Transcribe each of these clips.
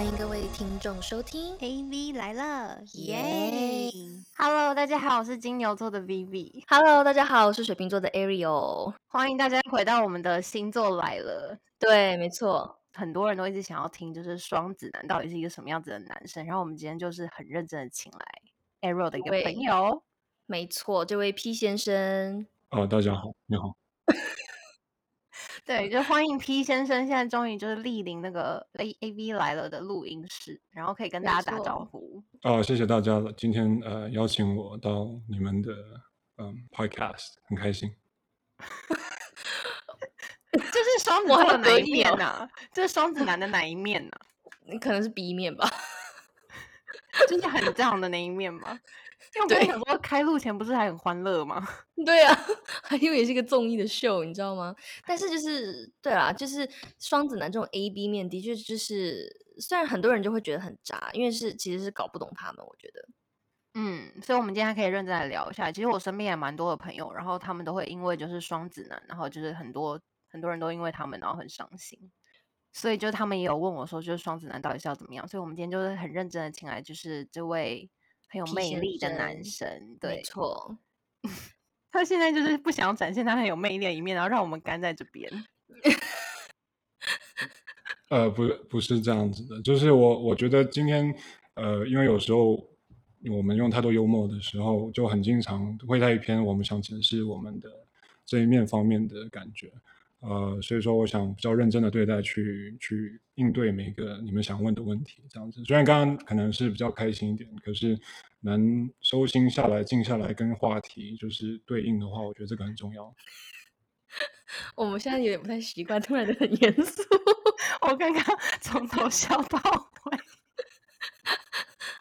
欢迎各位听众收听 AV 来了，耶！Hello，大家好，我是金牛座的 Vivi。！Hello，大家好，我是水瓶座的 Ariel。欢迎大家回到我们的星座来了。对，没错，很多人都一直想要听，就是双子男到底是一个什么样子的男生。然后我们今天就是很认真的请来 Ariel 的一个朋友，没错，这位 P 先生，哦，大家好，你好。对，就欢迎 P 先生，现在终于就是莅临那个 A A V 来了的录音室，然后可以跟大家打招呼。哦，谢谢大家了，今天呃邀请我到你们的嗯 podcast，很开心。这是双子座的哪一面呐、这是双子男的哪一面呢、你 可能是 B 面吧？就是很这样的那一面吗？因为我跟你对讲说，开录前不是还很欢乐吗？对啊，还以为是一个综艺的秀，你知道吗？但是就是对啊，就是双子男这种 A B 面，的确就是虽然很多人就会觉得很渣，因为是其实是搞不懂他们，我觉得。嗯，所以我们今天可以认真来聊一下。其实我身边也蛮多的朋友，然后他们都会因为就是双子男，然后就是很多很多人都因为他们然后很伤心。所以就他们也有问我说，就是双子男到底是要怎么样？所以我们今天就是很认真的请来，就是这位很有魅力的男生对。没对，错，他现在就是不想要展现他很有魅力的一面，然后让我们干在这边。呃，不，不是这样子的，就是我我觉得今天呃，因为有时候我们用太多幽默的时候，就很经常会在一篇我们想解释我们的这一面方面的感觉。呃，所以说我想比较认真的对待去去应对每个你们想问的问题，这样子。虽然刚刚可能是比较开心一点，可是能收心下来、静下来跟话题就是对应的话，我觉得这个很重要。我们现在有点不太习惯，突然的很严肃。我刚刚 从头笑到尾。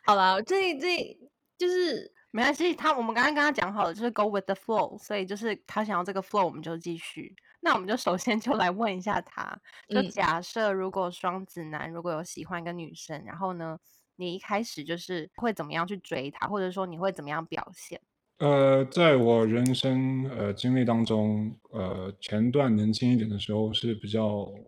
好了，这这就是没关系，他我们刚刚跟他讲好了，就是 go with the flow，所以就是他想要这个 flow，我们就继续。那我们就首先就来问一下他，就嗯假设如果双子男如果有喜欢一个女生，然后呢，你一开始就是会怎么样去追她，或者说你会怎么样表现？呃，在我人生呃经历当中，呃前段年轻一点的时候是比较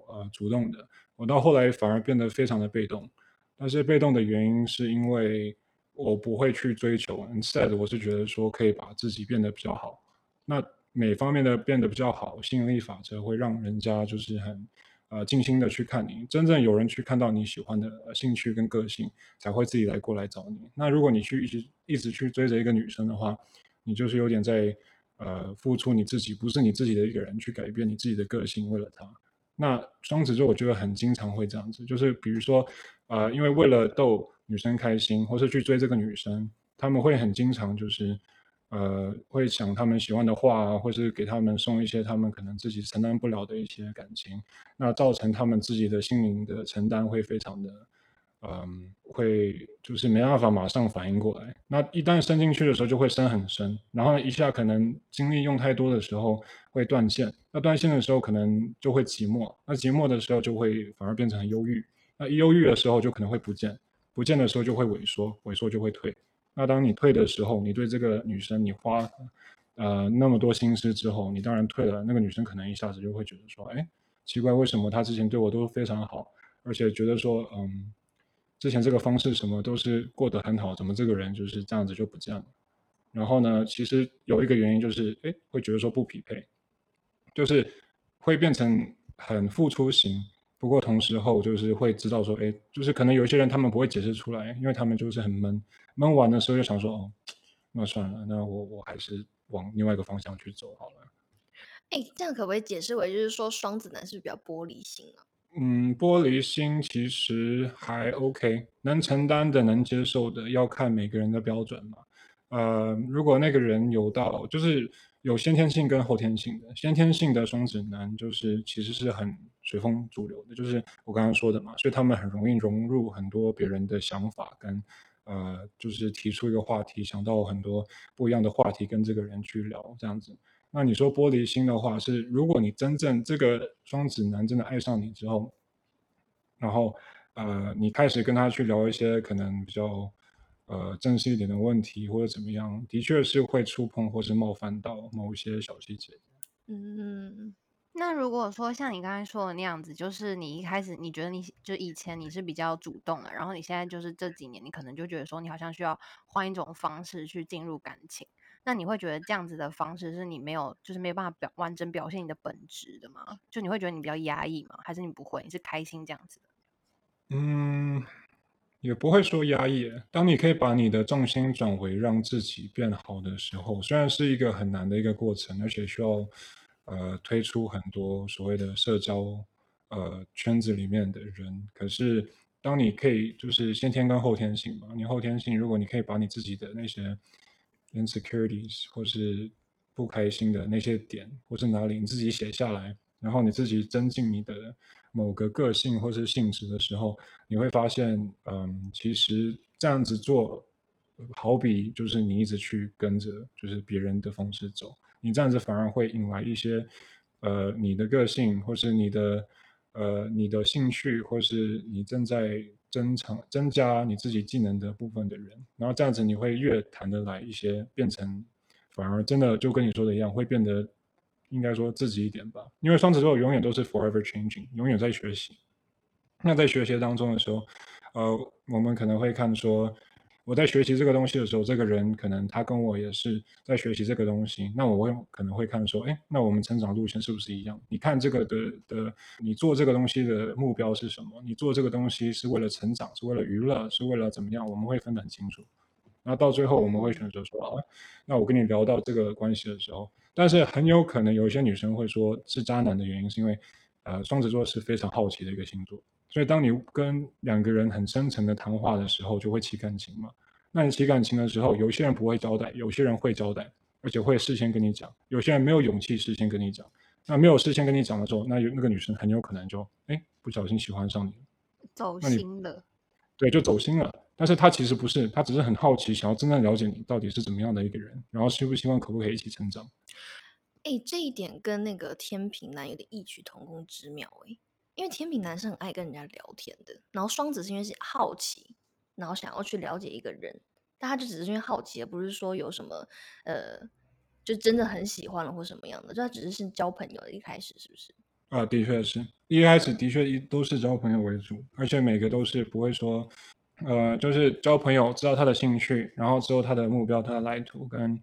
呃主动的，我到后来反而变得非常的被动。但是被动的原因是因为我不会去追求，instead 我是觉得说可以把自己变得比较好。那每方面的变得比较好，吸引力法则会让人家就是很呃静心的去看你。真正有人去看到你喜欢的兴趣跟个性，才会自己来过来找你。那如果你去一直一直去追着一个女生的话，你就是有点在呃付出你自己，不是你自己的一个人去改变你自己的个性，为了她。那双子座我觉得很经常会这样子，就是比如说，呃，因为为了逗女生开心，或是去追这个女生，他们会很经常就是，呃，会想他们喜欢的话，或是给他们送一些他们可能自己承担不了的一些感情，那造成他们自己的心灵的承担会非常的，嗯，会就是没办法马上反应过来。那一旦伸进去的时候，就会伸很深，然后一下可能精力用太多的时候会断线。那断线的时候，可能就会寂寞。那寂寞的时候，就会反而变成忧郁。那忧郁的时候，就可能会不见，不见的时候就会萎缩，萎缩就会退。那当你退的时候，你对这个女生，你花呃那么多心思之后，你当然退了。那个女生可能一下子就会觉得说，哎，奇怪，为什么她之前对我都非常好，而且觉得说，嗯，之前这个方式什么都是过得很好，怎么这个人就是这样子就不见了？然后呢，其实有一个原因就是，哎，会觉得说不匹配，就是会变成很付出型。不过同时后就是会知道说，哎，就是可能有一些人他们不会解释出来，因为他们就是很闷，闷完的时候就想说，哦，那算了，那我我还是往另外一个方向去走好了。哎，这样可不可以解释为就是说双子男是比较玻璃心啊？嗯，玻璃心其实还 OK，能承担的、能接受的，要看每个人的标准嘛。呃，如果那个人有到，就是有先天性跟后天性的，先天性的双子男就是其实是很随风逐流的，就是我刚刚说的嘛，所以他们很容易融入很多别人的想法跟呃，就是提出一个话题，想到很多不一样的话题跟这个人去聊这样子。那你说玻璃心的话，是如果你真正这个双子男真的爱上你之后，然后呃，你开始跟他去聊一些可能比较呃正式一点的问题或者怎么样，的确是会触碰或是冒犯到某一些小细节。嗯，那如果说像你刚才说的那样子，就是你一开始你觉得你就以前你是比较主动的，然后你现在就是这几年你可能就觉得说你好像需要换一种方式去进入感情，那你会觉得这样子的方式是你没有就是没有办法表完整表现你的本质的吗？就你会觉得你比较压抑吗？还是你不会？你是开心这样子的？嗯，也不会说压抑。当你可以把你的重心转回让自己变好的时候，虽然是一个很难的一个过程，而且需要。呃，推出很多所谓的社交呃圈子里面的人，可是当你可以就是先天跟后天性嘛，你后天性如果你可以把你自己的那些 insecurities 或是不开心的那些点或是哪里你自己写下来，然后你自己增进你的某个个性或是性质的时候，你会发现，嗯，其实这样子做，好比就是你一直去跟着就是别人的方式走。你这样子反而会引来一些，呃，你的个性，或是你的，呃，你的兴趣，或是你正在增长、增加你自己技能的部分的人，然后这样子你会越谈得来一些，变成反而真的就跟你说的一样，会变得应该说自己一点吧。因为双子座永远都是 forever changing，永远在学习。那在学习当中的时候，呃，我们可能会看说。我在学习这个东西的时候，这个人可能他跟我也是在学习这个东西，那我会可能会看说，哎，那我们成长路线是不是一样？你看这个的的，你做这个东西的目标是什么？你做这个东西是为了成长，是为了娱乐，是为了怎么样？我们会分得很清楚。那到最后我们会选择说，啊，那我跟你聊到这个关系的时候，但是很有可能有一些女生会说是渣男的原因，是因为，呃，双子座是非常好奇的一个星座。所以，当你跟两个人很深层的谈话的时候，就会起感情嘛。那你起感情的时候，有些人不会交代，有些人会交代，而且会事先跟你讲。有些人没有勇气事先跟你讲。那没有事先跟你讲的时候，那有那个女生很有可能就哎不小心喜欢上你，走心了。对，就走心了。但是她其实不是，她只是很好奇，想要真正了解你到底是怎么样的一个人，然后希不希望可不可以一起成长。哎，这一点跟那个天平男有点异曲同工之妙哎。因为天平男是很爱跟人家聊天的，然后双子是因为是好奇，然后想要去了解一个人，但他就只是因为好奇，而不是说有什么呃，就真的很喜欢了或什么样的，就他只是是交朋友的一开始，是不是？啊，的确是一开始的确一都是交朋友为主，而且每个都是不会说，呃，就是交朋友，知道他的兴趣，然后之后他的目标、他的来图跟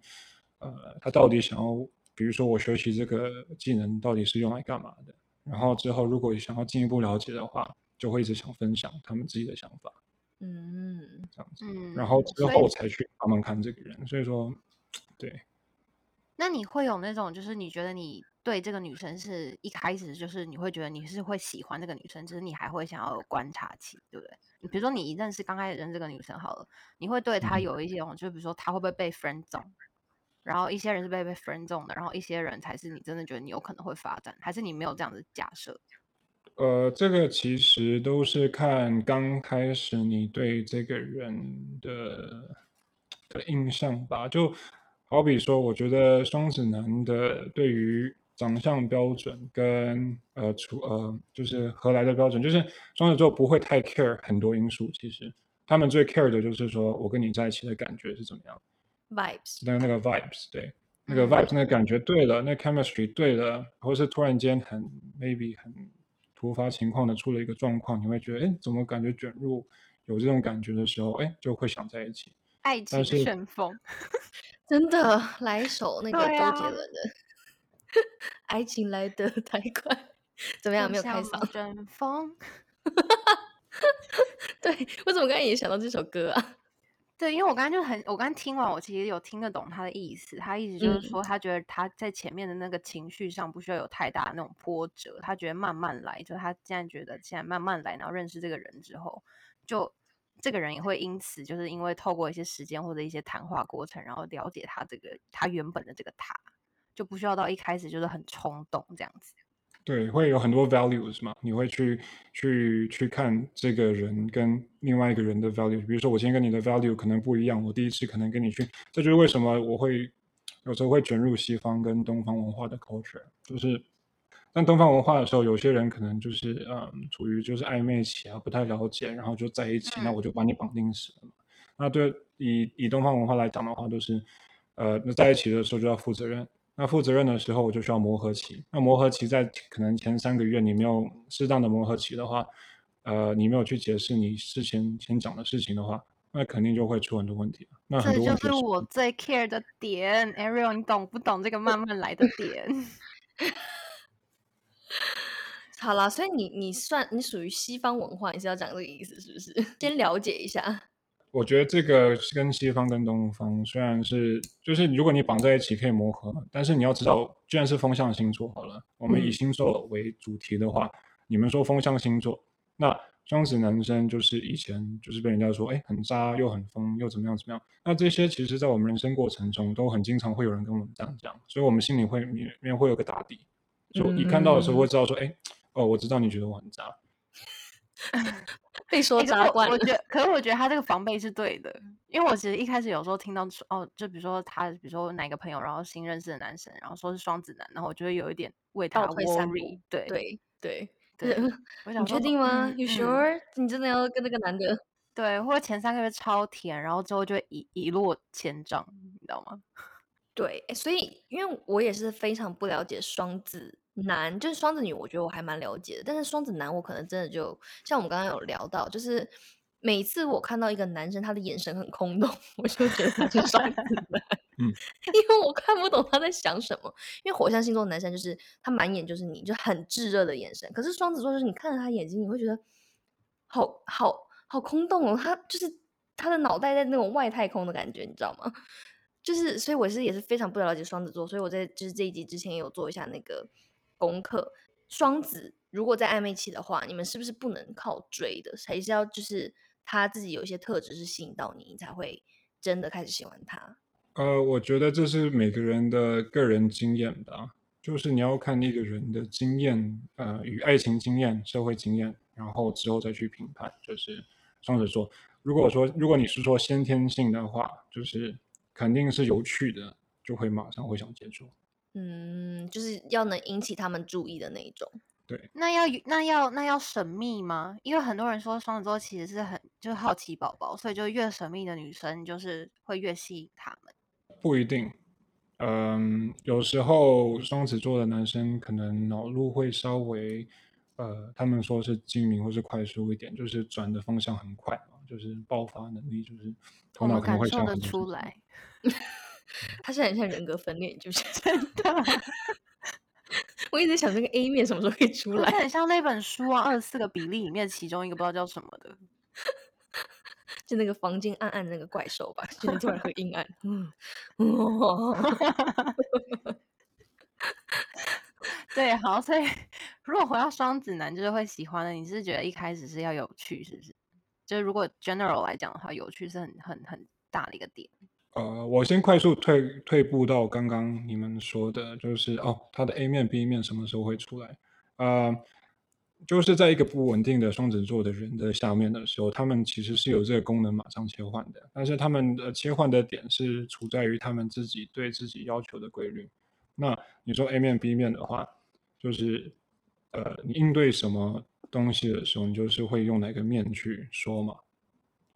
呃，他到底想要，比如说我学习这个技能到底是用来干嘛的。然后之后，如果想要进一步了解的话，就会一直想分享他们自己的想法，嗯，这样子。然后之后才去慢慢看这个人。所以说，对。那你会有那种，就是你觉得你对这个女生是一开始就是你会觉得你是会喜欢这个女生，只是你还会想要有观察期，对不对？比如说你一认识刚开始认识这个女生好了，你会对她有一些种，就比如说她会不会被 friend 中？然后一些人是被被 friend 中的，然后一些人才是你真的觉得你有可能会发展，还是你没有这样的假设？呃，这个其实都是看刚开始你对这个人的的印象吧。就好比说，我觉得双子男的对于长相标准跟呃出呃就是何来的标准，就是双子座不会太 care 很多因素。其实他们最 care 的就是说我跟你在一起的感觉是怎么样。vibes，那那个 vibes，对，那个 vibes，那个感觉对了，那 chemistry 对了，或是突然间很 maybe 很突发情况的出了一个状况，你会觉得，哎，怎么感觉卷入有这种感觉的时候，哎，就会想在一起。爱情旋风，真的来一首那个周杰伦的《爱情来得太快》，怎么样？没有开嗓。旋风，对我怎么刚才也想到这首歌啊？对，因为我刚刚就很，我刚刚听完，我其实有听得懂他的意思。他意思就是说，他觉得他在前面的那个情绪上不需要有太大的那种波折，他觉得慢慢来。就他现在觉得现在慢慢来，然后认识这个人之后，就这个人也会因此就是因为透过一些时间或者一些谈话过程，然后了解他这个他原本的这个他，就不需要到一开始就是很冲动这样子。对，会有很多 values 嘛，你会去去去看这个人跟另外一个人的 value。比如说，我今天跟你的 value 可能不一样，我第一次可能跟你去，这就是为什么我会有时候会卷入西方跟东方文化的 culture。就是，但东方文化的时候，有些人可能就是嗯，处于就是暧昧期啊，不太了解，然后就在一起，那我就把你绑定死了。那对以以东方文化来讲的话，就是呃，那在一起的时候就要负责任。那负责任的时候，我就需要磨合期。那磨合期在可能前三个月你没有适当的磨合期的话，呃，你没有去解释你事前先讲的事情的话，那肯定就会出很多问题。那很这就是我最 care 的点，Ariel，你懂不懂这个慢慢来的点？好啦，所以你你算你属于西方文化，你是要讲这个意思是不是？先了解一下。我觉得这个是跟西方跟东方虽然是就是如果你绑在一起可以磨合，但是你要知道，既然是风象星座好了，我们以嗯。星座为主题的话，你们说风象星座，那双子男生就是以前就是被人家说哎很渣又很疯又怎么样怎么样，那这些其实在我们人生过程中都很经常会有人跟我们这样讲，所以我们心里会里面会有个打底，就一看到的时候会知道说哎哦我知道你觉得我很渣，被说渣惯了我，觉得，可是我觉得他这个防备是对的，因为我其实一开始有时候听到说哦，就比如说他，比如说哪个朋友，然后新认识的男生，然后说是双子男，然后我就会有一点为他 worry，对对对对，你我想说确定吗嗯？You 嗯 sure？你真的要跟那个男的？对，或者前三个月超甜，然后之后就一一落千丈，你知道吗？对，所以因为我也是非常不了解双子男，就是双子女，我觉得我还蛮了解的。但是双子男，我可能真的就像我们刚刚有聊到，就是每次我看到一个男生他的眼神很空洞，我就觉得他是双子男，嗯，因为我看不懂他在想什么。因为火象星座男生就是他满眼就是你，就很炙热的眼神，可是双子座就是你看着他眼睛，你会觉得好好好空洞哦，他就是他的脑袋在那种外太空的感觉，你知道吗？就是，所以我是也是非常不了解双子座，所以我在就是这一集之前也有做一下那个功课。双子如果在暧昧期的话，你们是不是不能靠追的，还是要就是他自己有一些特质是吸引到你，你才会真的开始喜欢他？呃，我觉得这是每个人的个人经验吧，就是你要看那个人的经验，呃，与爱情经验、社会经验，然后之后再去评判。就是双子座，如果说如果你是说先天性的话，就是肯定是有趣的，就会马上会想接触。嗯，就是要能引起他们注意的那一种。对那要那要那要神秘吗？因为很多人说双子座其实是很就是好奇宝宝，所以就越神秘的女生就是会越吸引他们。不一定，嗯，有时候双子座的男生可能脑路会稍微，呃，他们说是精明或是快速一点，就是转的方向很快嘛，就是爆发能力，就是头脑可能会想感受得很多事情。出来，他是很像人格分裂，就是 真的，我一直想这个 A 面什么时候可以出来，很像那本书啊，二十四个比例里面其中一个不知道叫什么的。就那个房间暗暗的那个怪兽吧，现在突然很阴暗。嗯，哇，对，好，所以如果回到双子男，就是会喜欢的，你是觉得一开始是要有趣，是不是？就是如果 general 来讲的话，有趣是很很很大的一个点。呃，我先快速退退步到刚刚你们说的，就是哦，它的 A 面、B 面什么时候会出来？呃，就是在一个不稳定的双子座的人的下面的时候，他们其实是有这个功能马上切换的，但是他们的切换的点是处在于他们自己对自己要求的规律。那你说 A 面、B 面的话，就是呃，你应对什么东西的时候，你就是会用哪个面去说嘛。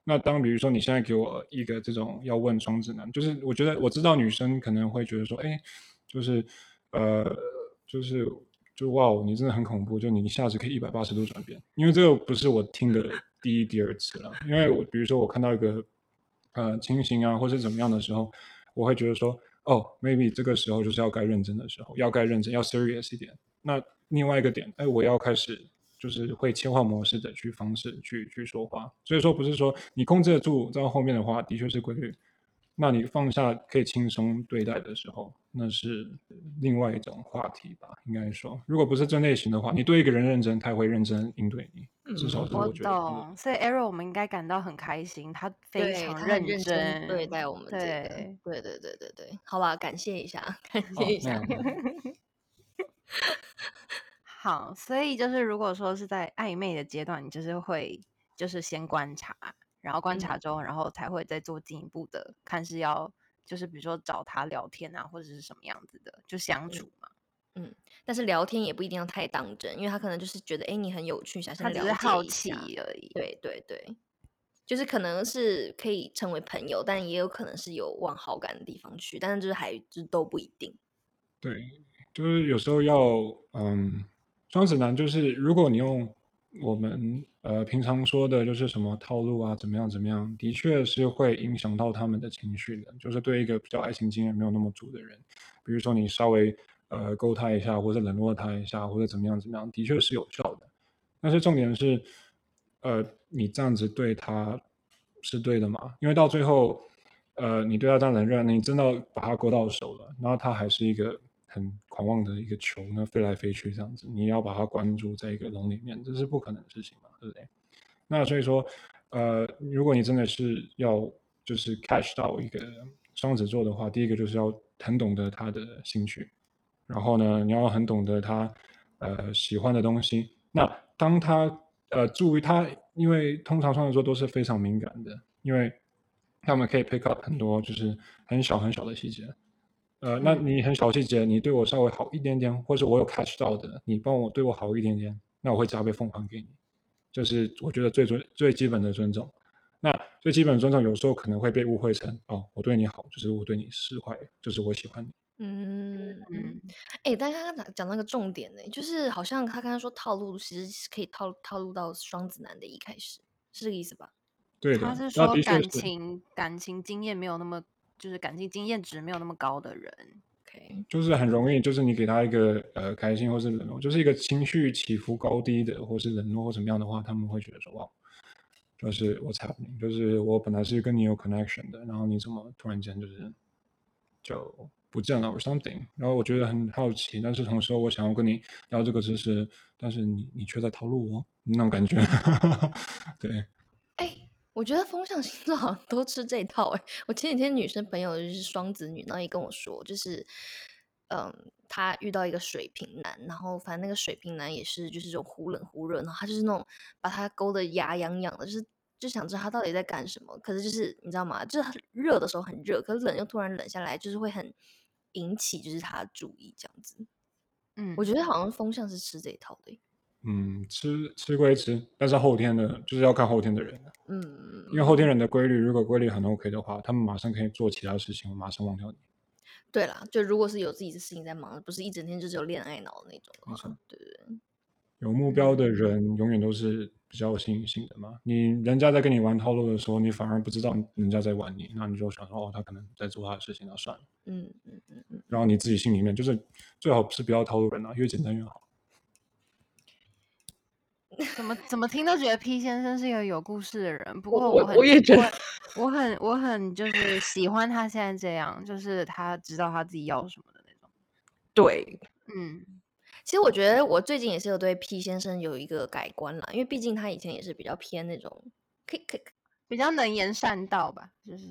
那当比如说你现在给我一个这种要问双子男，就是我觉得我知道女生可能会觉得说，哎，就是呃，就是就哇哦，你真的很恐怖，就你一下子可以一百八十度转变，因为这个不是我听的第一、第二次了，因为我比如说我看到一个呃情形啊，或是怎么样的时候，我会觉得说，哦，maybe 这个时候就是要该认真的时候，要该认真，要 serious 一点。那另外一个点，哎，我要开始就是会切换模式的去方式去去说话。所以说不是说你控制得住到后面的话，的确是规律。那你放下可以轻松对待的时候，那是另外一种话题吧，应该说，如果不是这类型的话，你对一个人认真，他也会认真应对你，至少是我觉得。懂，所以 Arrow 我们应该感到很开心，他非常认真真对待我们这个，对对对对对对，好吧，感谢一下，感哦谢一下。好，所以就是如果说是在暧昧的阶段，你就是会就是先观察，然后观察之后，然后才会再做进一步的看是要就是比如说找他聊天啊，或者是什么样子的，就相处嘛。嗯但是聊天也不一定要太当真，因为他可能就是觉得，哎，你很有趣，想他先了解只是好奇而已。对对对，就是可能是可以成为朋友，但也有可能是有往好感的地方去，但是就是还就是都不一定。对，就是有时候要，嗯，双子男就是如果你用我们呃平常说的就是什么套路啊，怎么样怎么样，的确是会影响到他们的情绪的。就是对一个比较爱情经验没有那么足的人，比如说你稍微呃勾他一下，或者冷落他一下，或者怎么样怎么样，的确是有效的。但是重点是，呃，你这样子对他是对的吗？因为到最后，呃，你对他这样冷热，你真的把他勾到手了，然后他还是一个很狂妄的一个球，呢飞来飞去这样子，你要把它关注在一个笼里面，这是不可能的事情嘛，对不对？那所以说，呃，如果你真的是要就是 catch 到一个双子座的话，第一个就是要很懂得他的兴趣，然后呢，你要很懂得他呃喜欢的东西。那当他呃注意他，因为通常双子座都是非常敏感的，因为他们可以 pick up 很多就是很小很小的细节。呃，那你很小细节，你对我稍微好一点点，或是我有 catch 到的，你帮我对我好一点点，那我会加倍奉还给你。就是我觉得最尊最基本的尊重。那最基本的尊重有时候可能会被误会成哦，我对你好，就是我对你释怀，就是我喜欢你。嗯嗯，哎，但刚刚讲讲那个重点呢，就是好像他刚刚说套路其实是可以套套路到双子男的一开始，是这个意思吧？对的，他是说感情感情经验没有那么，就是感情经验值没有那么高的人，OK，就是很容易，就是你给他一个呃开心或是冷落，就是一个情绪起伏高低的，或是冷落或怎么样的话，他们会觉得说哇，就是我才，就是我本来是跟你有 connection 的，然后你怎么突然间就是就。不见了，or something，然后我觉得很好奇，但是同时我想要跟你聊这个知识，但是你你却在套路我，那种感觉，对。哎，我觉得风象星座好像都吃这一套哎。我前几天女生朋友就是双子女，然后也跟我说，就是嗯，她遇到一个水瓶男，然后反正那个水瓶男也是就是这种忽冷忽热，然后他就是那种把他勾得牙痒痒的，就是。就想知道他到底在干什么，可是就是你知道吗？就是热的时候很热，可是冷又突然冷下来，就是会很引起就是他的注意这样子。嗯，我觉得好像风象是吃这一套的。嗯，吃吃归吃，但是后天的就是要看后天的人。嗯，因为后天人的规律，如果规律很 OK 的话，他们马上可以做其他事情，马上忘掉你。对啦，就如果是有自己的事情在忙，不是一整天就只有恋爱脑的那种。对对对。有目标的人永远都是比较有吸引性的嘛。你人家在跟你玩套路的时候，你反而不知道人家在玩你，那你就想说哦，他可能在做他的事情，那算了。嗯嗯嗯嗯。然后你自己心里面就是最好是不要套路人啊，越简单越好。怎么怎么听都觉得 P 先生是一个有故事的人，不过我很我也觉得我很我很就是喜欢他现在这样，就是他知道他自己要什么的那种。对，嗯。其实我觉得我最近也是有对 P 先生有一个改观了，因为毕竟他以前也是比较偏那种，可以可以比较能言善道吧，就是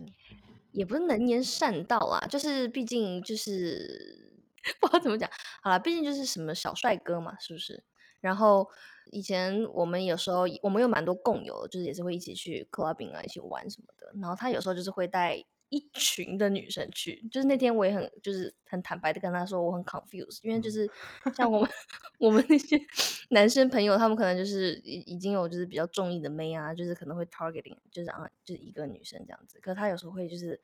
也不是能言善道啊，就是毕竟就是 不知道怎么讲，好了，毕竟就是什么小帅哥嘛，是不是？然后以前我们有时候我们有蛮多共友，就是也是会一起去 clubbing 啊，一起玩什么的，然后他有时候就是会带。一群的女生去，就是那天我也很就是很坦白的跟他说我很 confused，因为就是像我们 我们那些男生朋友，他们可能就是已已经有就是比较中意的妹啊，就是可能会 targeting，就是啊就是一个女生这样子，可是他有时候会就是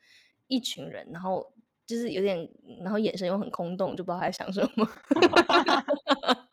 一群人，然后就是有点，然后眼神又很空洞，就不知道他在想什么。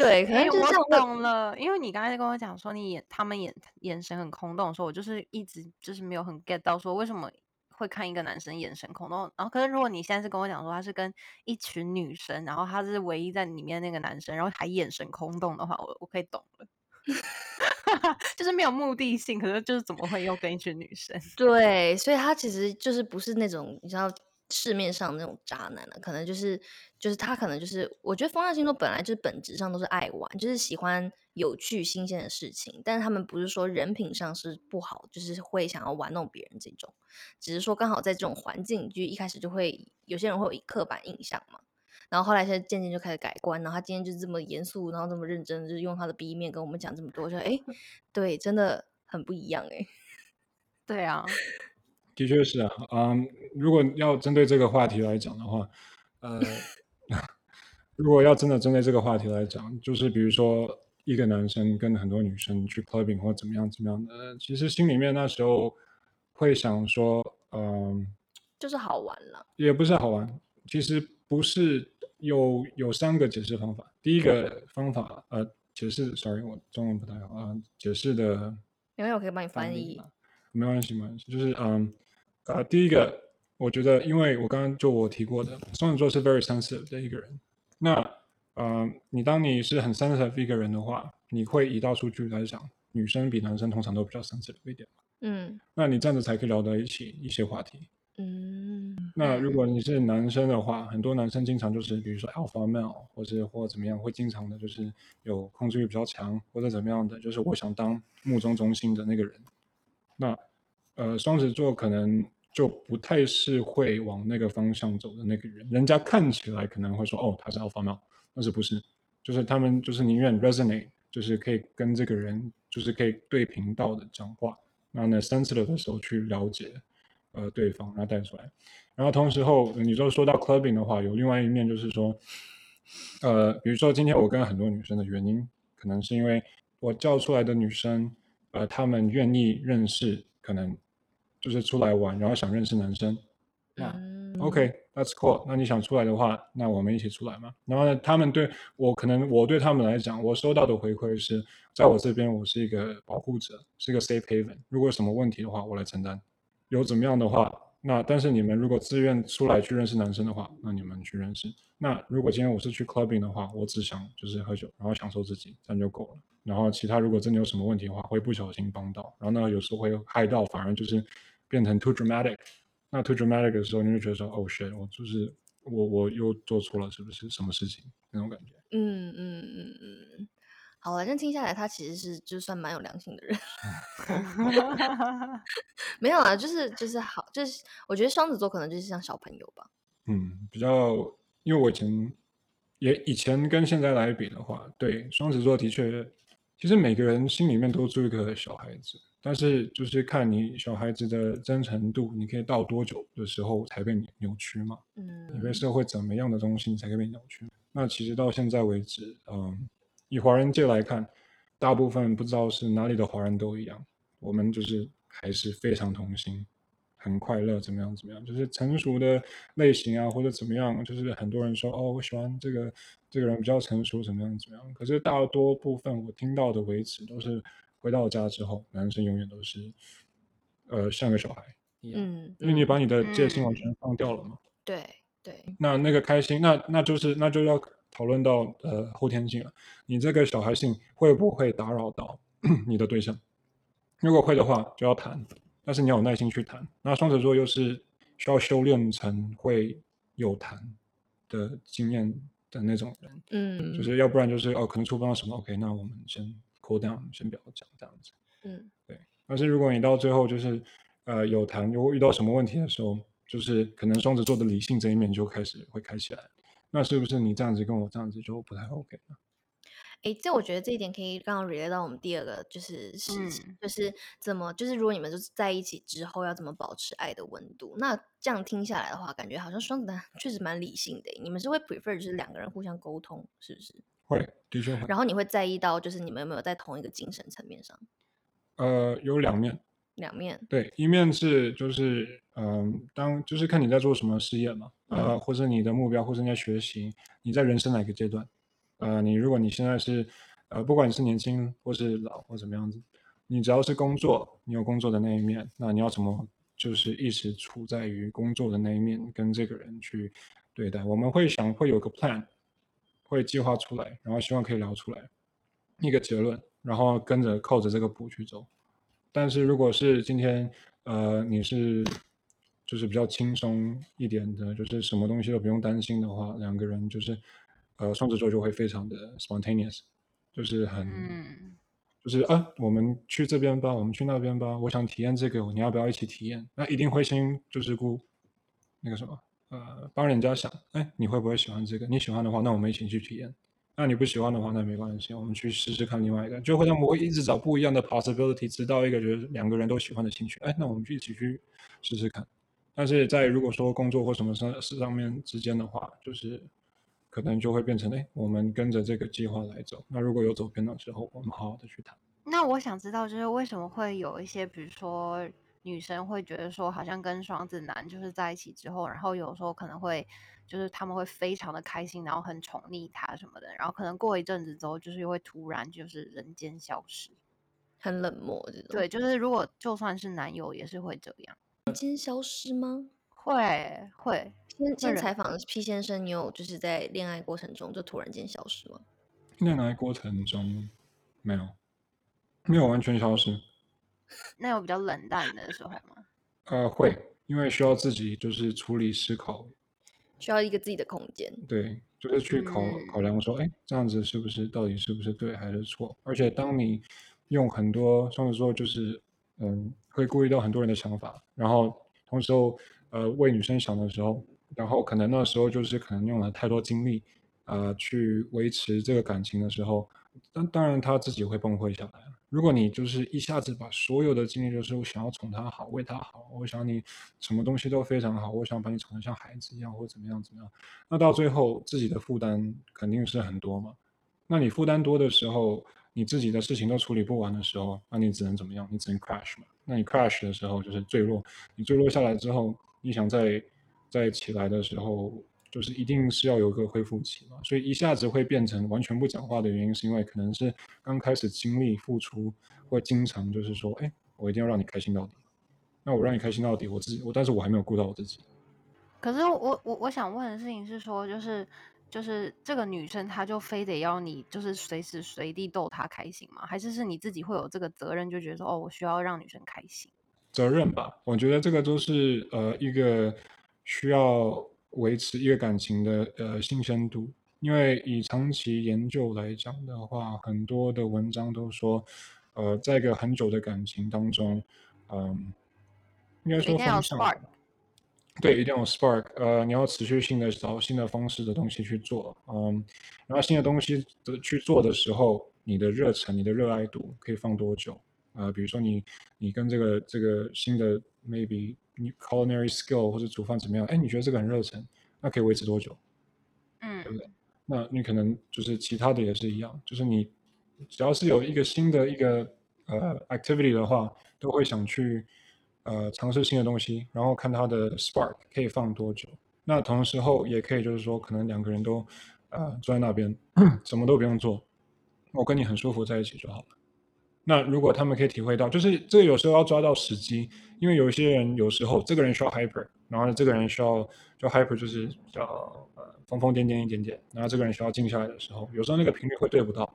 对，可能我懂了，因为你刚才跟我讲说你眼他们眼眼神很空洞的时候，我就是一直就是没有很 get 到说为什么会看一个男生眼神空洞。然后，可是如果你现在是跟我讲说他是跟一群女生，然后他是唯一在里面那个男生，然后还眼神空洞的话，我我可以懂了，就是没有目的性，可是就是怎么会又跟一群女生？对，所以他其实就是不是那种你知道。市面上那种渣男呢，可能就是就是他可能就是，我觉得风象星座本来就是本质上都是爱玩，就是喜欢有趣新鲜的事情，但是他们不是说人品上是不好，就是会想要玩弄别人这种，只是说刚好在这种环境，就一开始就会有些人会有刻板印象嘛，然后后来现在渐渐就开始改观，然后他今天就这么严肃，然后这么认真，就是用他的 B 面跟我们讲这么多，说哎，对，真的很不一样哎，对啊。的确是啊，嗯，如果要针对这个话题来讲的话，呃，如果要真的针对这个话题来讲，就是比如说一个男生跟很多女生去 clubbing 或怎么样怎么样的，其实心里面那时候会想说，嗯，就是好玩了，也不是好玩，其实不是有有三个解释方法。第一个方法，呃，解释，sorry，我中文不太好啊，解释的因为我可以帮你翻译。没关系，没关系，就是嗯，呃，第一个，我觉得，因为我刚刚就我提过的，双子座是 very sensitive 的一个人。那，呃，你当你是很 sensitive 一个人的话，你会移到数据来讲，女生比男生通常都比较 sensitive 一点。嗯。那你这样子才可以聊到一起一些话题。嗯。那如果你是男生的话，很多男生经常就是，比如说 alpha male，或者或怎么样，会经常的就是有控制欲比较强，或者怎么样的，就是我想当目中中心的那个人。那，呃，双子座可能就不太是会往那个方向走的那个人，人家看起来可能会说，哦，他是 alpha male，但是不是，就是他们就是宁愿 resonate，就是可以跟这个人就是可以对频道的讲话，然后呢，sensitive 的时候去了解，呃，对方，然后带出来，然后同时候，你就说到 clubbing 的话，有另外一面就是说，呃，比如说今天我跟很多女生的原因，可能是因为我叫出来的女生。呃，他们愿意认识，可能就是出来玩，然后想认识男生。那 OK，That's cool。那你想出来的话，那我们一起出来嘛。然后呢，他们对我，可能我对他们来讲，我收到的回馈是在我这边，我是一个保护者，是一个 safe haven。如果有什么问题的话，我来承担。有怎么样的话，那但是你们如果自愿出来去认识男生的话，那你们去认识。那如果今天我是去 clubbing 的话，我只想就是喝酒，然后享受自己，这样就够了。然后其他如果真的有什么问题的话，会不小心帮到，然后呢有时候会害到，反而就是变成 too dramatic。那 too dramatic 的时候，你就觉得说，oh shit，我就是我我又做错了，是不是什么事情那种感觉？嗯嗯嗯嗯。好了，这听下来，他其实是就算蛮有良心的人。没有啊，就是就是好，就是我觉得双子座可能就是像小朋友吧。嗯，比较因为我以前也以前跟现在来比的话，对双子座的确。其实每个人心里面都住一个小孩子，但是就是看你小孩子的真诚度，你可以到多久的时候才被扭曲嘛？嗯，你被社会怎么样的东西，你才可以被扭曲？那其实到现在为止，嗯，以华人界来看，大部分不知道是哪里的华人都一样，我们就是还是非常童心。很快乐，怎么样？怎么样？就是成熟的类型啊，或者怎么样？就是很多人说，哦，我喜欢这个这个人比较成熟，怎么样？怎么样？可是大多部分我听到的为止，都是回到家之后，男生永远都是，呃，像个小孩一样。嗯，因为你把你的戒心完全放掉了嘛。对对。那那个开心，那那就是那就要讨论到呃后天性了。你这个小孩性会不会打扰到 你的对象？如果会的话，就要谈。但是你要有耐心去谈，那双子座又是需要修炼成会有谈的经验的那种人，嗯，就是要不然就是哦，可能触碰到什么，OK，那我们先 cool down，先不要讲这样子，嗯，对。但是如果你到最后就是呃有谈，如果遇到什么问题的时候，就是可能双子座的理性这一面就开始会开起来，那是不是你这样子跟我这样子就不太 OK 呢？哎，这我觉得这一点可以刚刚 relate 到我们第二个就是事情，就是怎么就是如果你们就是在一起之后要怎么保持爱的温度？那这样听下来的话，感觉好像双子男 确实蛮理性的。你们是会 prefer 就是两个人互相沟通，是不是？会，的确会。然后你会在意到就是你们有没有在同一个精神层面上？呃，有两面。两面。对，一面是就是嗯，当就是看你在做什么事业嘛，呃，或者你的目标，或者你在学习，你在人生哪个阶段？呃，你如果你现在是，呃，不管你是年轻或是老或怎么样子，你只要是工作，你有工作的那一面，那你要怎么就是一直处在于工作的那一面，跟这个人去对待？我们会想会有个 plan，会计划出来，然后希望可以聊出来一个结论，然后跟着靠着这个步去走。但是如果是今天，呃，你是就是比较轻松一点的，就是什么东西都不用担心的话，两个人就是。呃，双子座就会非常的 spontaneous，就是很，就是啊，我们去这边吧，我们去那边吧，我想体验这个，你要不要一起体验？那一定会先就是顾那个什么，呃，帮人家想，哎，你会不会喜欢这个？你喜欢的话，那我们一起去体验。那你不喜欢的话，那没关系，我们去试试看另外一个。就会他们会一直找不一样的 possibility，直到一个就是两个人都喜欢的兴趣。哎，那我们就一起去试试看。但是在如果说工作或什么上事上面之间的话，就是。可能就会变成，哎，我们跟着这个计划来走。那如果有走偏的时候，我们好好的去谈。那我想知道，就是为什么会有一些，比如说女生会觉得说，好像跟双子男就是在一起之后，然后有时候可能会就是他们会非常的开心，然后很宠溺他什么的，然后可能过一阵子之后，就是又会突然就是人间消失。很冷漠这种。对，就是如果就算是男友也是会这样，人间消失吗？会会。先先采访 P 先生，你有就是在恋爱过程中就突然间消失吗？恋爱过程中没有，没有完全消失。那有比较冷淡的时候吗？呃，会，因为需要自己就是处理思考，需要一个自己的空间。对，就是去考考量说，哎，这样子是不是到底是不是对还是错？而且当你用很多双子座就是嗯，会顾虑到很多人的想法，然后同时呃为女生想的时候，然后可能那时候就是可能用了太多精力，呃，去维持这个感情的时候，当当然他自己会崩溃下来。如果你就是一下子把所有的精力就是我想要宠他好，为他好，我想你什么东西都非常好，我想把你宠得像孩子一样，或怎么样怎么样，那到最后自己的负担肯定是很多嘛。那你负担多的时候，你自己的事情都处理不完的时候，那你只能怎么样？你只能 crash 嘛。那你 crash 的时候就是坠落，你坠落下来之后，你想再再起来的时候。就是一定是要有个恢复期嘛，所以一下子会变成完全不讲话的原因，是因为可能是刚开始经历付出，会经常就是说，哎，我一定要让你开心到底。那我让你开心到底，我自己我，但是我还没有顾到我自己。可是我我我想问的事情是说，就是就是这个女生，她就非得要你就是随时随地逗她开心吗？还是是你自己会有这个责任，就觉得说，哦，我需要让女生开心？责任吧，我觉得这个都是呃一个需要。维持一个感情的呃新鲜度，因为以长期研究来讲的话，很多的文章都说，呃，在一个很久的感情当中，嗯，应该说方向，对，一定要 spark，呃，你要持续性的找新的方式的东西去做，嗯，然后新的东西的去做的时候，你的热忱、你的热爱度可以放多久？呃，比如说你你跟这个这个新的 maybe。你 culinary skill 或者煮饭怎么样？哎，你觉得这个很热忱，那可以维持多久？嗯，对不对？那你可能就是其他的也是一样，就是你只要是有一个新的一个呃 activity 的话，都会想去呃尝试新的东西，然后看它的 spark 可以放多久。那同时候也可以就是说，可能两个人都呃坐在那边，什么都不用做，我跟你很舒服在一起就好了。那如果他们可以体会到，就是这个有时候要抓到时机，因为有一些人有时候这个人需要 hyper，然后这个人需要就 hyper 就是比较呃疯疯癫癫一点点，然后这个人需要静下来的时候，有时候那个频率会对不到。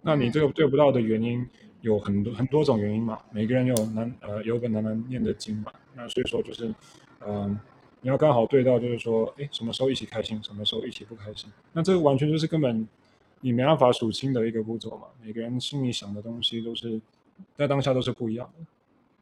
那你这个对不到的原因有很多很多种原因嘛，每个人有难呃有本难难念的经嘛，那所以说就是嗯你要刚好对到，就是说哎什么时候一起开心，什么时候一起不开心，那这个完全就是根本。你没办法数清的一个步骤嘛？每个人心里想的东西都是在当下都是不一样的，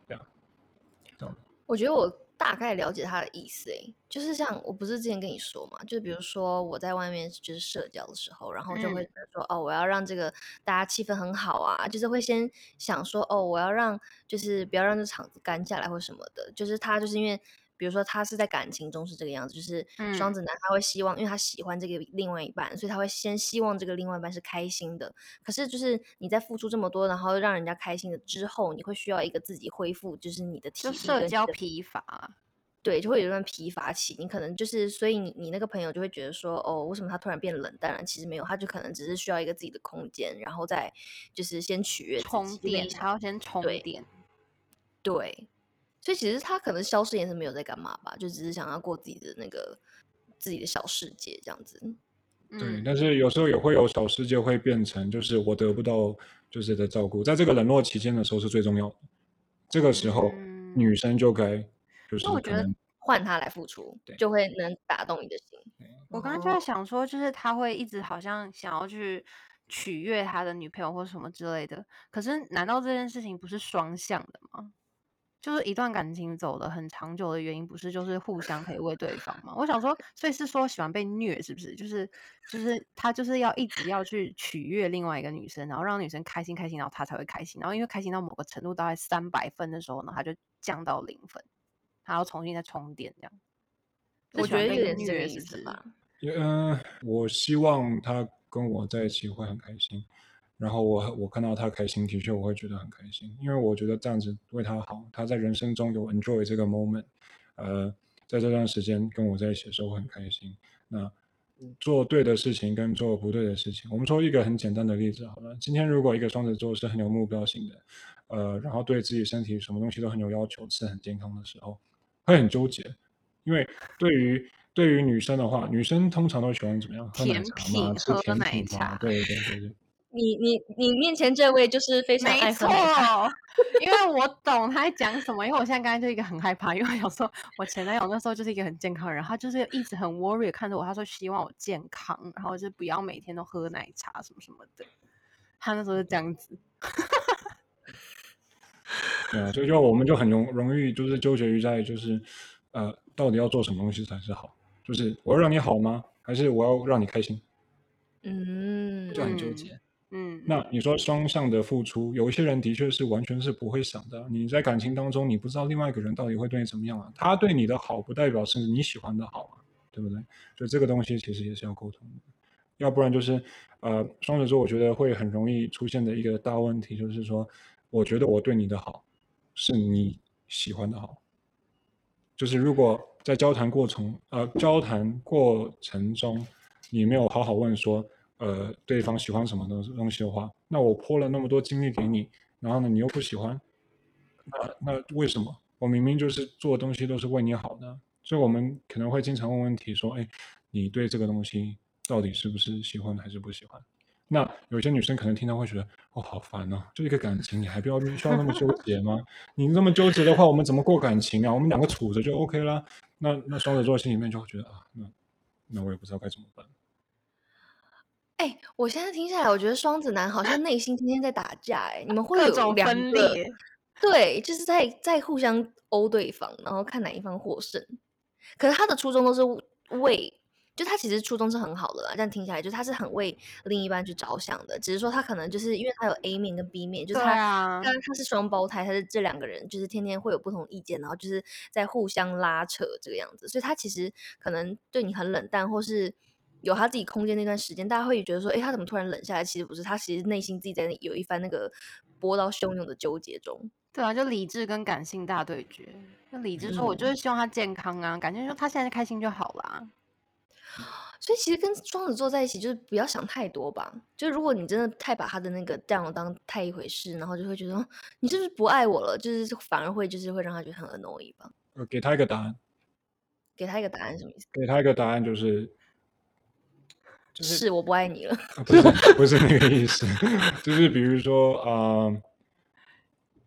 对啊。我觉得我大概了解他的意思，诶，就是像我不是之前跟你说嘛，就比如说我在外面就是社交的时候，然后就会说哦，我要让这个大家气氛很好啊，就是会先想说哦，我要让就是不要让这场子干下来或什么的，就是他就是因为。比如说，他是在感情中是这个样子，就是双子男，他会希望，因为他喜欢这个另外一半，所以他会先希望这个另外一半是开心的。可是，就是你在付出这么多，然后让人家开心的之后，你会需要一个自己恢复，就是你的体力。社交疲乏，对，就会有一段疲乏期。你可能就是，所以你你那个朋友就会觉得说，哦，为什么他突然变冷淡了？其实没有，他就可能只是需要一个自己的空间，然后再就是先取悦充电，还要先充电，对。所以其实他可能消失也是没有在干嘛吧，就只是想要过自己的那个自己的小世界这样子。对，但是有时候也会有小世界会变成，就是我得不到就是的照顾，在这个冷落期间的时候是最重要的。这个时候女生就该就是我觉得换他来付出，就会能打动你的心。我刚刚就在想说，就是他会一直好像想要去取悦他的女朋友或什么之类的，可是难道这件事情不是双向的吗？就是一段感情走的很长久的原因，不是就是互相可以为对方吗？我想说，所以是说喜欢被虐是不是？就是就是他就是要一直要去取悦另外一个女生，然后让女生开心开心，然后他才会开心。然后因为开心到某个程度，大概三百分的时候呢，他就降到零分，他要重新再充电这样。我觉得有点这个意思吧。嗯，我希望他跟我在一起会很开心。然后我我看到他开心，的确我会觉得很开心，因为我觉得这样子为他好，他在人生中有 enjoy 这个 moment，呃，在这段时间跟我在一起的时候我很开心。那做对的事情跟做不对的事情，我们说一个很简单的例子好了，今天如果一个双子座是很有目标性的，呃，然后对自己身体什么东西都很有要求，吃很健康的时候，会很纠结，因为对于对于女生的话，女生通常都喜欢怎么样？喝奶甜茶嘛，吃甜奶品嘛，茶对对对对。你你你面前这位就是非常爱没错喝奶茶，，因为我懂他在讲什么。因为我现在刚才就一个很害怕，因为有时候，我前男友那时候就是一个很健康的人，他就是一直很 worry 看着我，他说希望我健康，然后就不要每天都喝奶茶什么什么的。他那时候是这样子，对啊，所以就我们就很容容易就是纠结于在就是呃，到底要做什么东西才是好？就是我要让你好吗？还是我要让你开心？嗯，就很纠嗯结。嗯，那你说双向的付出，有一些人的确是完全是不会想的。你在感情当中，你不知道另外一个人到底会对你怎么样啊？他对你的好，不代表是你喜欢的好啊，对不对？所以这个东西其实也是要沟通的，要不然就是呃，双子座我觉得会很容易出现的一个大问题，就是说，我觉得我对你的好是你喜欢的好，就是如果在交谈过程呃交谈过程中，你没有好好问说，呃，对方喜欢什么东东西的话，那我泼了那么多精力给你，然后呢，你又不喜欢，那那为什么？我明明就是做东西都是为你好的，所以我们可能会经常问问题说，哎，你对这个东西到底是不是喜欢还是不喜欢？那有些女生可能听到会觉得，哦，好烦哦，就一个感情，你还不要需要那么纠结吗？你那么纠结的话，我们怎么过感情啊？我们两个处着就 OK 啦。那那双子座心里面就会觉得啊，那那我也不知道该怎么办。哎、我现在听下来，我觉得双子男好像内心天天在打架、哎，你们会有种两裂。对，就是在在互相殴对方，然后看哪一方获胜。可是他的初衷都是为，就他其实初衷是很好的啦，这样听下来，就是他是很为另一半去着想的，只是说他可能就是因为他有 A 面跟 B 面，就是对他啊当然他是双胞胎，他是这两个人就是天天会有不同意见，然后就是在互相拉扯这个样子，所以他其实可能对你很冷淡，或是有他自己空间那段时间，大家会觉得说，哎，他怎么突然冷下来？其实不是，他其实内心自己在那有一番那个波涛汹涌的纠结中。对啊，就理智跟感性大对决。那理智说，我就嗯是希望他健康啊，感性说他现在开心就好啦。所以其实跟双子座在一起，就是不要想太多吧。就是如果你真的太把他的那个 down 当太一回事，然后就会觉得哦你是不是不爱我了，就是反而会就是会让他觉得很 annoying 吧。呃，给他一个答案，给他一个答案什么意思？给他一个答案就是，就是是我不爱你了。啊不是不是那个意思，就是比如说啊、呃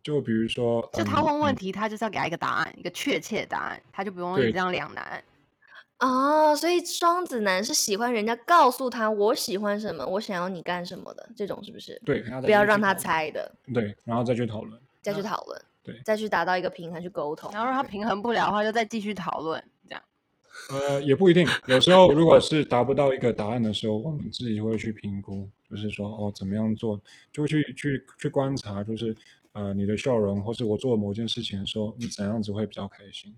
就比如说，就他问问题，他就是要给他一个答案，一个确切答案，他就不用一对直这样两难。哦，所以双子男是喜欢人家告诉他我喜欢什么，我想要你干什么的这种，是不是？对，不要让他猜的，对，然后再去讨论。再去讨论，对再去达到一个平衡，去沟通。然后让他平衡不了的话，就再继续讨论，这样。呃，也不一定，有时候如果是达不到一个答案的时候，我们自己会去评估，就是说哦，怎么样做，就去去去观察，就是呃你的笑容，或是我做某件事情的时候，你怎样子会比较开心，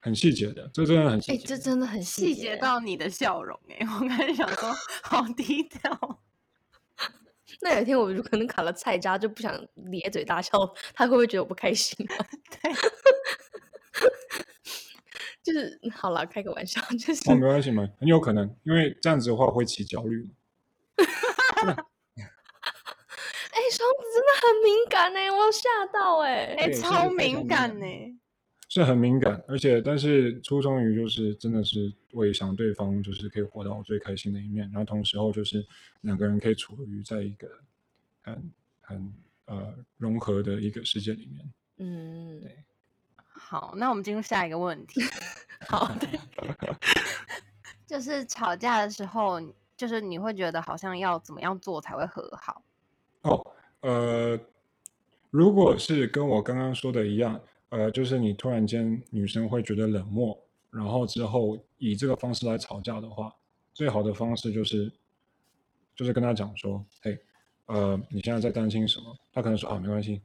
很细节的，这真的很细哎，节的。这真的很细节节到你的笑容哎、我刚才想说好低调。那有一天我如可能卡了菜渣，就不想咧嘴大笑，他会不会觉得我不开心啊？对，就是好了，开个玩笑，就是哦，没关系嘛，很有可能，因为这样子的话会起焦虑嘛。哎，双子真的很敏感哎，我有吓到哎。哎、超敏敏感感呢、是很敏感，而且但是初衷于就是真的是为想对方就是可以活到最开心的一面，然后同时候就是两个人可以处于在一个很很呃融合的一个世界里面。嗯，好，那我们进入下一个问题。好，就是吵架的时候，就是你会觉得好像要怎么样做才会和好？哦，呃，如果是跟我刚刚说的一样，呃，就是你突然间女生会觉得冷漠，然后之后以这个方式来吵架的话，最好的方式就是就是跟他讲说，嘿，呃，你现在在担心什么？他可能说啊，没关系，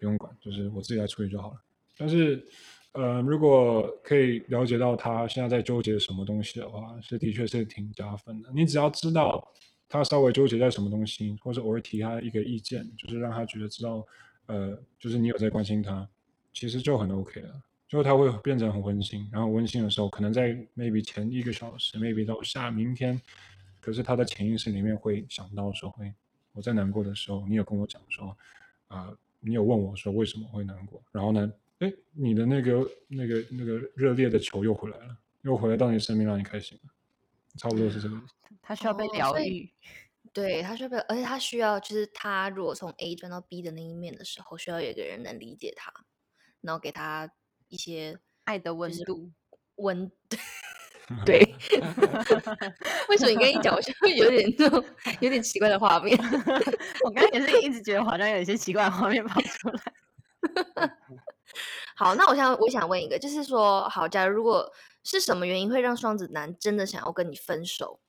不用管，就是我自己来处理就好了。但是，呃，如果可以了解到他现在在纠结什么东西的话，是的确是挺加分的。你只要知道他稍微纠结在什么东西，或者偶尔提他一个意见，就是让他觉得知道，呃，就是你有在关心他，其实就很 OK 了。就他会变成很温馨，然后温馨的时候，可能在 maybe 前一个小时，maybe 到下明天，可是他的潜意识里面会想到说，哎，我在难过的时候，你有跟我讲说，啊、你有问我说为什么会难过，然后呢，哎，你的那个那个那个热烈的球又回来了，又回来到你身边，让你开心了，差不多是这个意思。他需要被疗愈。对他需要被，而且他需要，就是他如果从 A 转到 B 的那一面的时候，需要有一个人能理解他，然后给他一些爱的温度，温。对，为什么你跟一讲，我就会有点这种有点奇怪的画面？我刚才也是一直觉得好像有一些奇怪的画面跑出来。好，那我想我想问一个，就是说，好，假如如果是什么原因会让双子男真的想要跟你分手？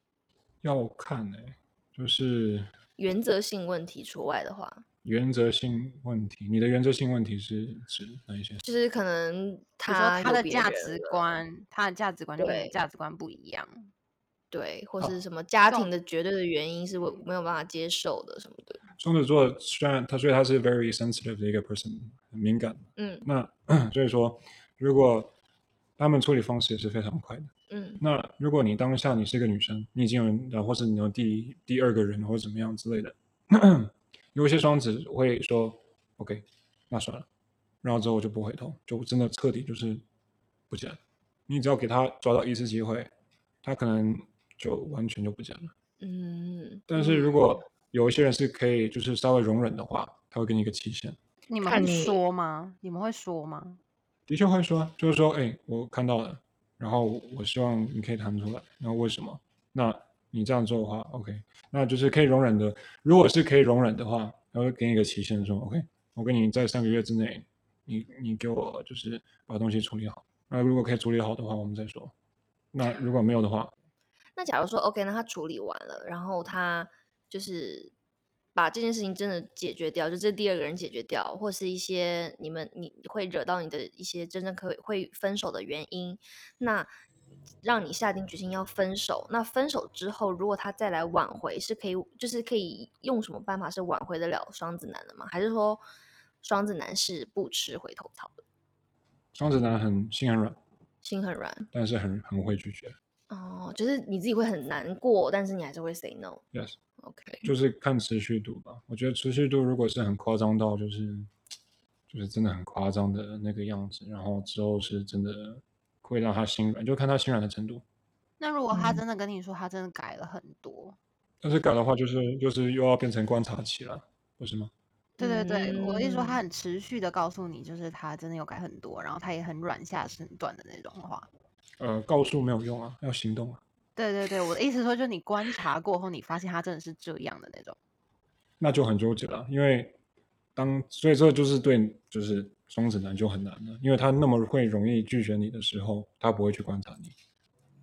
要看哎、就是原则性问题除外的话，原则性问题。你的原则性问题是指哪一些？就是可能他他的价值观，他的价值观就跟你价值观不一样。对，或是什么家庭的绝对的原因是我没有办法接受的什么的。双子座虽然他所以他是 very sensitive 的一个 person，很敏感。嗯那 所以说，如果他们处理方式也是非常快的。嗯那如果你当下你是一个女生，你已经有人，呃或是你有第第二个人或者怎么样之类的，有一些双子会说 OK，那算了，然后之后就不回头，就真的彻底就是不见了。你只要给他抓到一次机会，他可能就完全就不见了。嗯，但是如果有一些人是可以就是稍微容忍的话，他会给你一个期限。你们会说吗？你们会说吗？的确会说啊，就是说，哎，我看到了，然后我希望你可以谈出来，然后为什么？那你这样做的话，OK，那就是可以容忍的。如果是可以容忍的话，然后给你一个期限，说 OK，我跟你在三个月之内，你你给我就是把东西处理好。那如果可以处理好的话，我们再说。那如果没有的话，那假如说 OK，那他处理完了，然后他就是把这件事情真的解决掉，就这第二个人解决掉，或是一些你们你会惹到你的一些真正可以会分手的原因，那让你下定决心要分手。那分手之后，如果他再来挽回，是可以就是可以用什么办法是挽回得了双子男的吗？还是说双子男是不吃回头草的，双子男很心很软，心很软？但是很很会拒绝。哦，就是你自己会很难过，但是你还是会 say no。Yes，OK，就是看持续度吧。我觉得持续度如果是很夸张到就是就是真的很夸张的那个样子，然后之后是真的会让他心软，就看他心软的程度。那如果他嗯真的跟你说他真的改了很多，但是改的话，就是就是又要变成观察期了，不是吗？对对对，我的意思说他嗯很持续的告诉你，就是他真的有改很多，然后他也很软下身段的那种话。呃，告诉没有用啊，要行动啊。对对对，我的意思说，就是你观察过后，你发现他真的是这样的那种。那就很纠结了，因为当所以这就是对就是双子男就很难了，因为他那么会容易拒绝你的时候，他不会去观察你，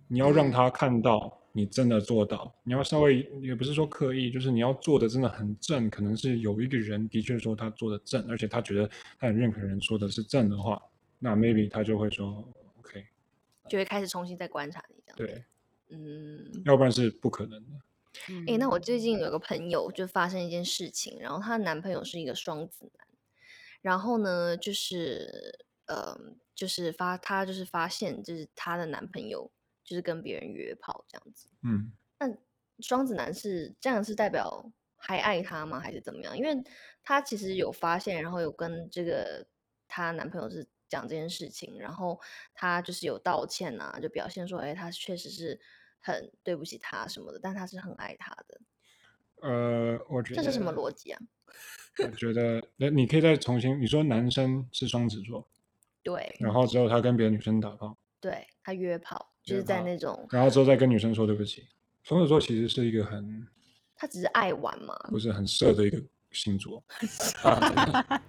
你要让他看到你真的做到，你要稍微也不是说刻意，就是你要做的真的很正，可能是有一个人的确说他做的正，而且他觉得他很认可人说的是正的话，那 maybe 他就会说就会开始重新再观察你这样。对，嗯，要不然是不可能的。嗯，诶，那我最近有个朋友就发生一件事情，然后她男朋友是一个双子男，然后呢，就是呃，就是发她就是发现，就是她的男朋友就是跟别人约炮这样子。嗯，那双子男是这样是代表还爱她吗？还是怎么样？因为她其实有发现，然后有跟这个她男朋友是讲这件事情，然后他就是有道歉呐、就表现说，哎，他确实是很对不起他什么的，但他是很爱他的。呃，我觉得这是什么逻辑啊？我觉得，那你可以再重新，你说男生是双子座，对然后之后他跟别的女生打炮，对，他约炮就是在那种，然后之后再跟女生说对不起。双子座其实是一个很他只是爱玩嘛。不是很色的一个星座，啊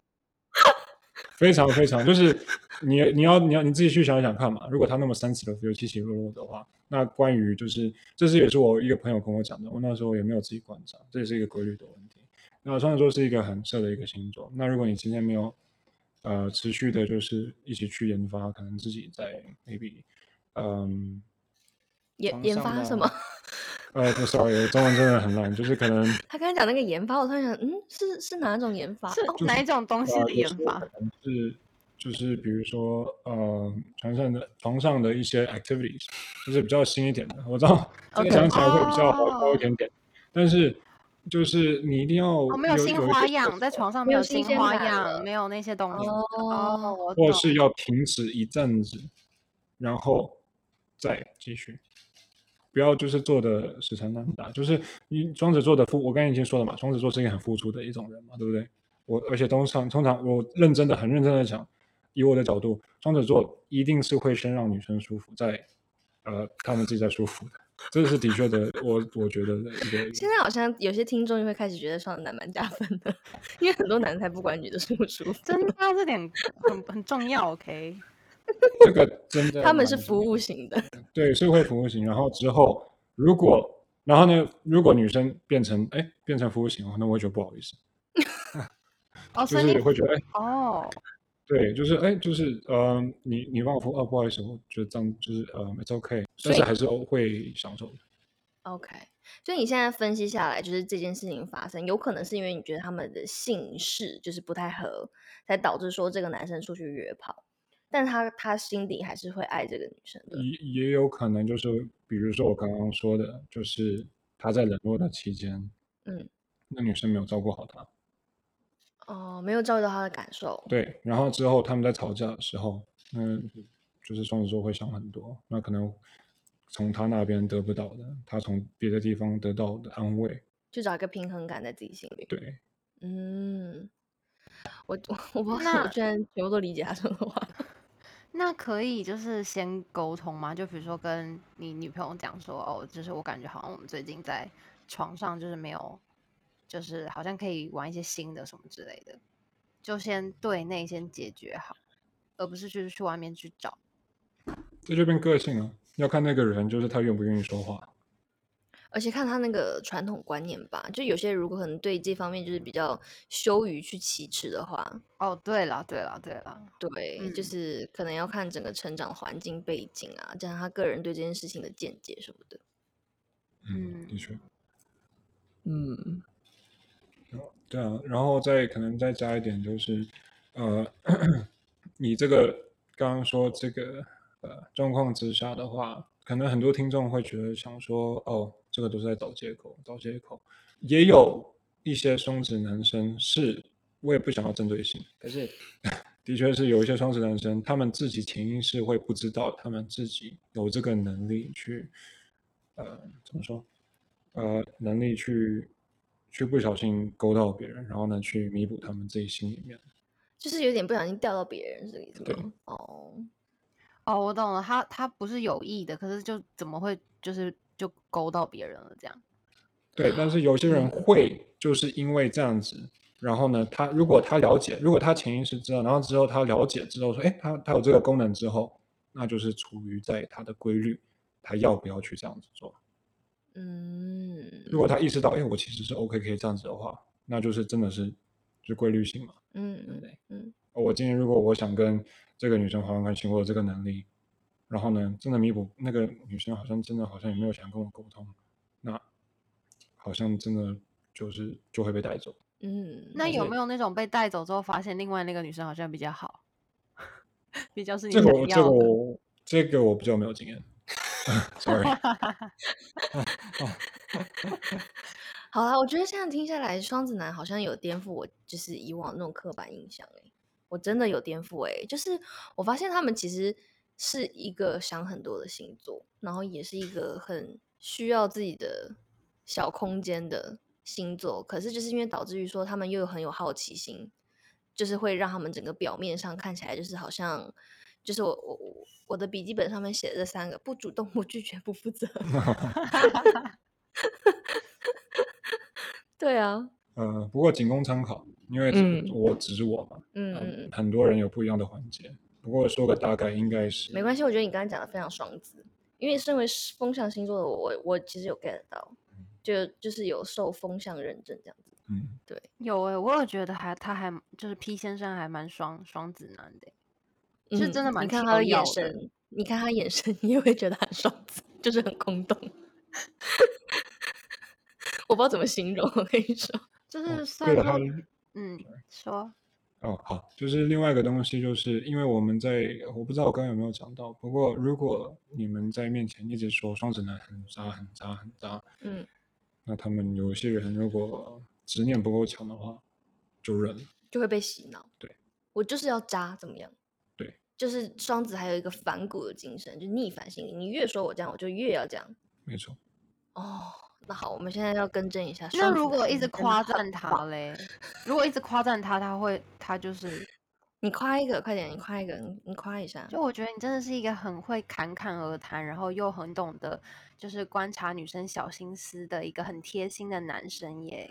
非常非常就是你你要你要你自己去想想看嘛。如果他那么 sensitive 又起起落落的话，那关于就是这是也是我一个朋友跟我讲的，我那时候也没有自己观察，这也是一个规律的问题。那双子座是一个很色的一个星座，那如果你今天没有呃持续的，就是一起去研发，可能自己在 maybe 嗯、研研发什么？呃，不，sorry，我中文真的很烂，就是可能他刚才讲那个研发，我突然想，嗯，是是哪种研发？是哦，哪一种东西呃，的研发？是就是比如说呃，床上的床上的一些 activities，就是比较新一点的。我知道这个讲起来会比较好哦高一点点，但是就是你一定要哦，没有新花样，在床上没有新花样，没有那些东西。哦。或是要停止一阵子，然后再继续，不要就是做的死缠烂打。就是你双子座的付，我刚才已经说了嘛，双子座是一个很付出的一种人嘛，对不对？我而且通常通常我认真的很认真的讲，以我的角度，双子座一定是会先让女生舒服，再呃他们自己再舒服的，这是的确的，我我觉得的一个现在好像有些听众就会开始觉得双子男蛮加分的，因为很多男的才不管女的舒不舒服，真的啊这点很很重要。OK，这个真的他们是服务型的。对，社会服务型。然后之后，如果然后呢，如果女生变成哎变成服务型哦，那我会觉得不好意思，哦，就所以你是会觉得哎，哦，对，就是哎，就是呃，你你帮我服务哦，不好意思，我觉得这样就是呃，it's OK，但是还是哦会享受的。OK，所以你现在分析下来，就是这件事情发生，有可能是因为你觉得他们的姓氏就是不太合，才导致说这个男生出去约炮，但他他心底还是会爱这个女生的。也也有可能就是，比如说我刚刚说的，就是他在冷落的期间，嗯，那女生没有照顾好他，哦，没有照顾到他的感受。对，然后之后他们在吵架的时候，嗯，就是双子座会想很多，那可能从他那边得不到的，他从别的地方得到的安慰，就找一个平衡感在自己心里。对，嗯，我我我不知道，那我居然全部都理解他说的话。那可以就是先沟通吗？就比如说跟你女朋友讲说，哦，就是我感觉好像我们最近在床上就是没有，就是好像可以玩一些新的什么之类的，就先对内先解决好，而不是就是去外面去找。这就变个性了，要看那个人，就是他愿不愿意说话。而且看他那个传统观念吧，就有些如果可能对这方面就是比较羞于去启齿的话，哦，对了，对了，对了，对，就嗯。是可能要看整个成长环境背景啊，加上他个人对这件事情的见解什么的。嗯，的嗯。确，嗯，对啊，然后再可能再加一点，就是呃，你这个刚刚说这个呃状况之下的话，可能很多听众会觉得想说，哦，这个都是在找借口，找借口。也有一些双子男生是，我也不想要针对性，可是 的确是有一些双子男生，他们自己潜意识会不知道，他们自己有这个能力去，呃，怎么说？呃，能力去去不小心勾到别人，然后呢，去弥补他们自己心里面。就是有点不小心掉到别人这个意思对吗？哦，哦，我懂了，他他不是有意的，可是就怎么会就是就勾到别人了这样？对，但是有些人会就是因为这样子，然后呢，他如果他了解，如果他潜意识知道，然后之后他了解之后说，哎，他他有这个功能之后，那就是处于在他的规律，他要不要去这样子做？嗯，如果他意识到，哎，我其实是 OK 可以这样子的话，那就是真的是是规律性嘛。嗯嗯对不对？嗯，我今天如果我想跟这个女生发生关系，我有这个能力，然后呢，真的弥补那个女生好像真的好像也没有想跟我沟通，那好像真的就是就会被带走。嗯，那有没有那种被带走之后发现另外那个女生好像比较好，比较是你这个我这个？我这个我比较没有经验，sorry。好啦，我觉得这样听下来，双子男好像有颠覆我就是以往那种刻板印象诶、我真的有颠覆诶、就是我发现他们其实是一个想很多的星座，然后也是一个很需要自己的小空间的星座，可是就是因为导致于说他们又有很有好奇心，就是会让他们整个表面上看起来就是好像。就是我我我我的笔记本上面写的这三个：不主动、不拒绝、不负责。对啊，呃，不过仅供参考，因为嗯我只是我嘛，嗯，很多人有不一样的环节。不过说个大概，应该是没关系。我觉得你刚才讲的非常双子，因为身为风象星座的我，我我其实有 get 到，就就是有受风象认证这样子。嗯，对有诶、我有觉得还他还就是 P 先生还蛮双双子男的欸、是真的嗯蛮你看他的眼神，你看他眼神，你也会觉得很双子，就是很空洞。我不知道怎么形容，我跟你说，就是哦对了，虽然说，它嗯，说，哦，好，就是另外一个东西，就是因为我们在，我不知道我刚刚有没有讲到，不过如果你们在面前一直说双子男很渣、很渣、很渣，嗯，那他们有些人如果执念不够强的话，就认了。就会被洗脑。对，我就是要渣，怎么样？对，就是双子还有一个反骨的精神，就逆反心理。你越说我这样，我就越要这样。没错，哦，那好，我们现在要更正一下。那如果一直夸赞他棒嘞，如果一直夸赞他，他会，他就是，你夸一个，快点，你夸一个，你你夸一下。就我觉得你真的是一个很会侃侃而谈，然后又很懂得就是观察女生小心思的一个很贴心的男生耶。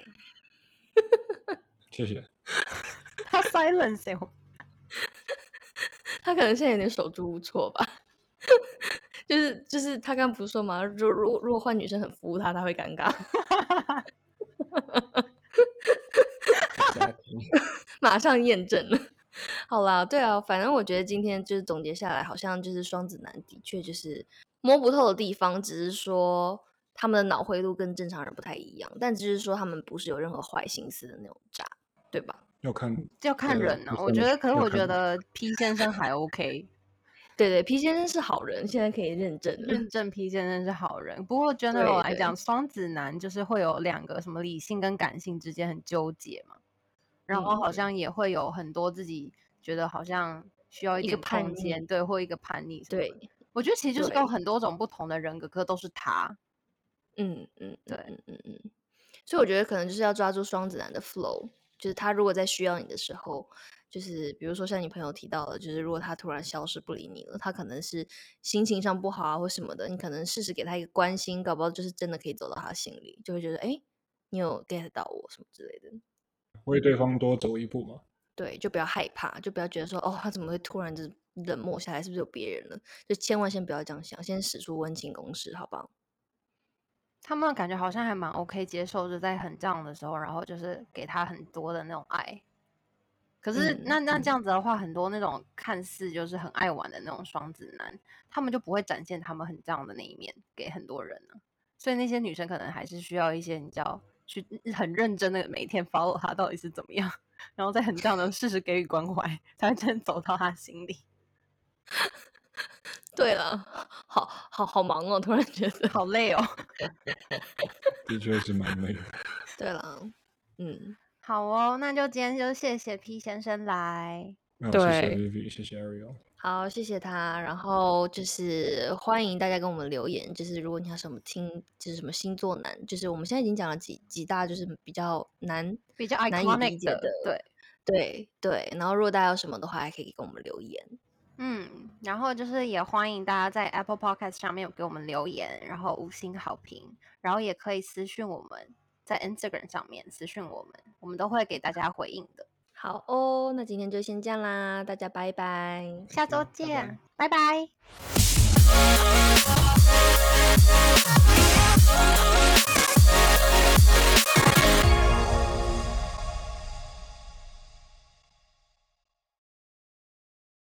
谢谢。他 silence 他可能现在有点手足无措吧。就是就是他刚刚不是说嘛，如如如果换女生很服务他，他会尴尬。马上验证了。好啦，对啊，反正我觉得今天就是总结下来，好像就是双子男的确就是摸不透的地方，只是说他们的脑回路跟正常人不太一样，但只是说他们不是有任何坏心思的那种渣，对吧？要看要看人呢、不分的我觉得，可是我觉得 P 先生还 OK，对对，P 先生是好人，现在可以认证了。认证 P 先生是好人。不过 general 来讲，双子男就是会有两个什么理性跟感性之间很纠结嘛，然后好嗯像也会有很多自己觉得好像需要一一个点叛间，对，或一个叛逆。对，我觉得其实就是有很多种不同的人格，可都是他。嗯嗯，对嗯嗯，所以我觉得可能就是要抓住双子男的 flow，就是他如果在需要你的时候，就是比如说像你朋友提到的，就是如果他突然消失不理你了，他可能是心情上不好啊或什么的，你可能适时给他一个关心，搞不好就是真的可以走到他心里，就会觉得哎，诶你有 get 到我什么之类的。为对方多走一步嘛。对，就不要害怕，就不要觉得说哦，他怎么会突然就冷漠下来，是不是有别人了？就千万先不要这样想，先使出温情攻势，好不好？他们感觉好像还蛮 OK 接受，就在很这样的时候，然后就是给他很多的那种爱。可是嗯那那这嗯样子的话，很多那种看似就是很爱玩的那种双子男，他们就不会展现他们很这样的那一面给很多人呢、所以那些女生可能还是需要一些你知道，去很认真的每一天 follow 他到底是怎么样，然后再很这样的适时给予关怀，才会真走到他心里。对了，好好好忙哦，突然觉得。好累哦。的确是蛮累的。对了，嗯，好哦，那就今天就谢谢 P 先生来。那谢谢对 Vivi，谢谢 Ariel。好，谢谢他。然后就是欢迎大家跟我们留言，就是如果你有什么听，就是什么星座难，就是我们现在已经讲了几几大，就是比较难比较难以理解的对对对。然后如果大家有什么的话，还可以给我们留言。嗯，然后就是也欢迎大家在 Apple Podcast 上面有给我们留言，然后五星好评，然后也可以私信我们，在 Instagram 上面私讯我们，我们都会给大家回应的。好哦，那今天就先这样啦，大家拜拜，下周见，拜拜。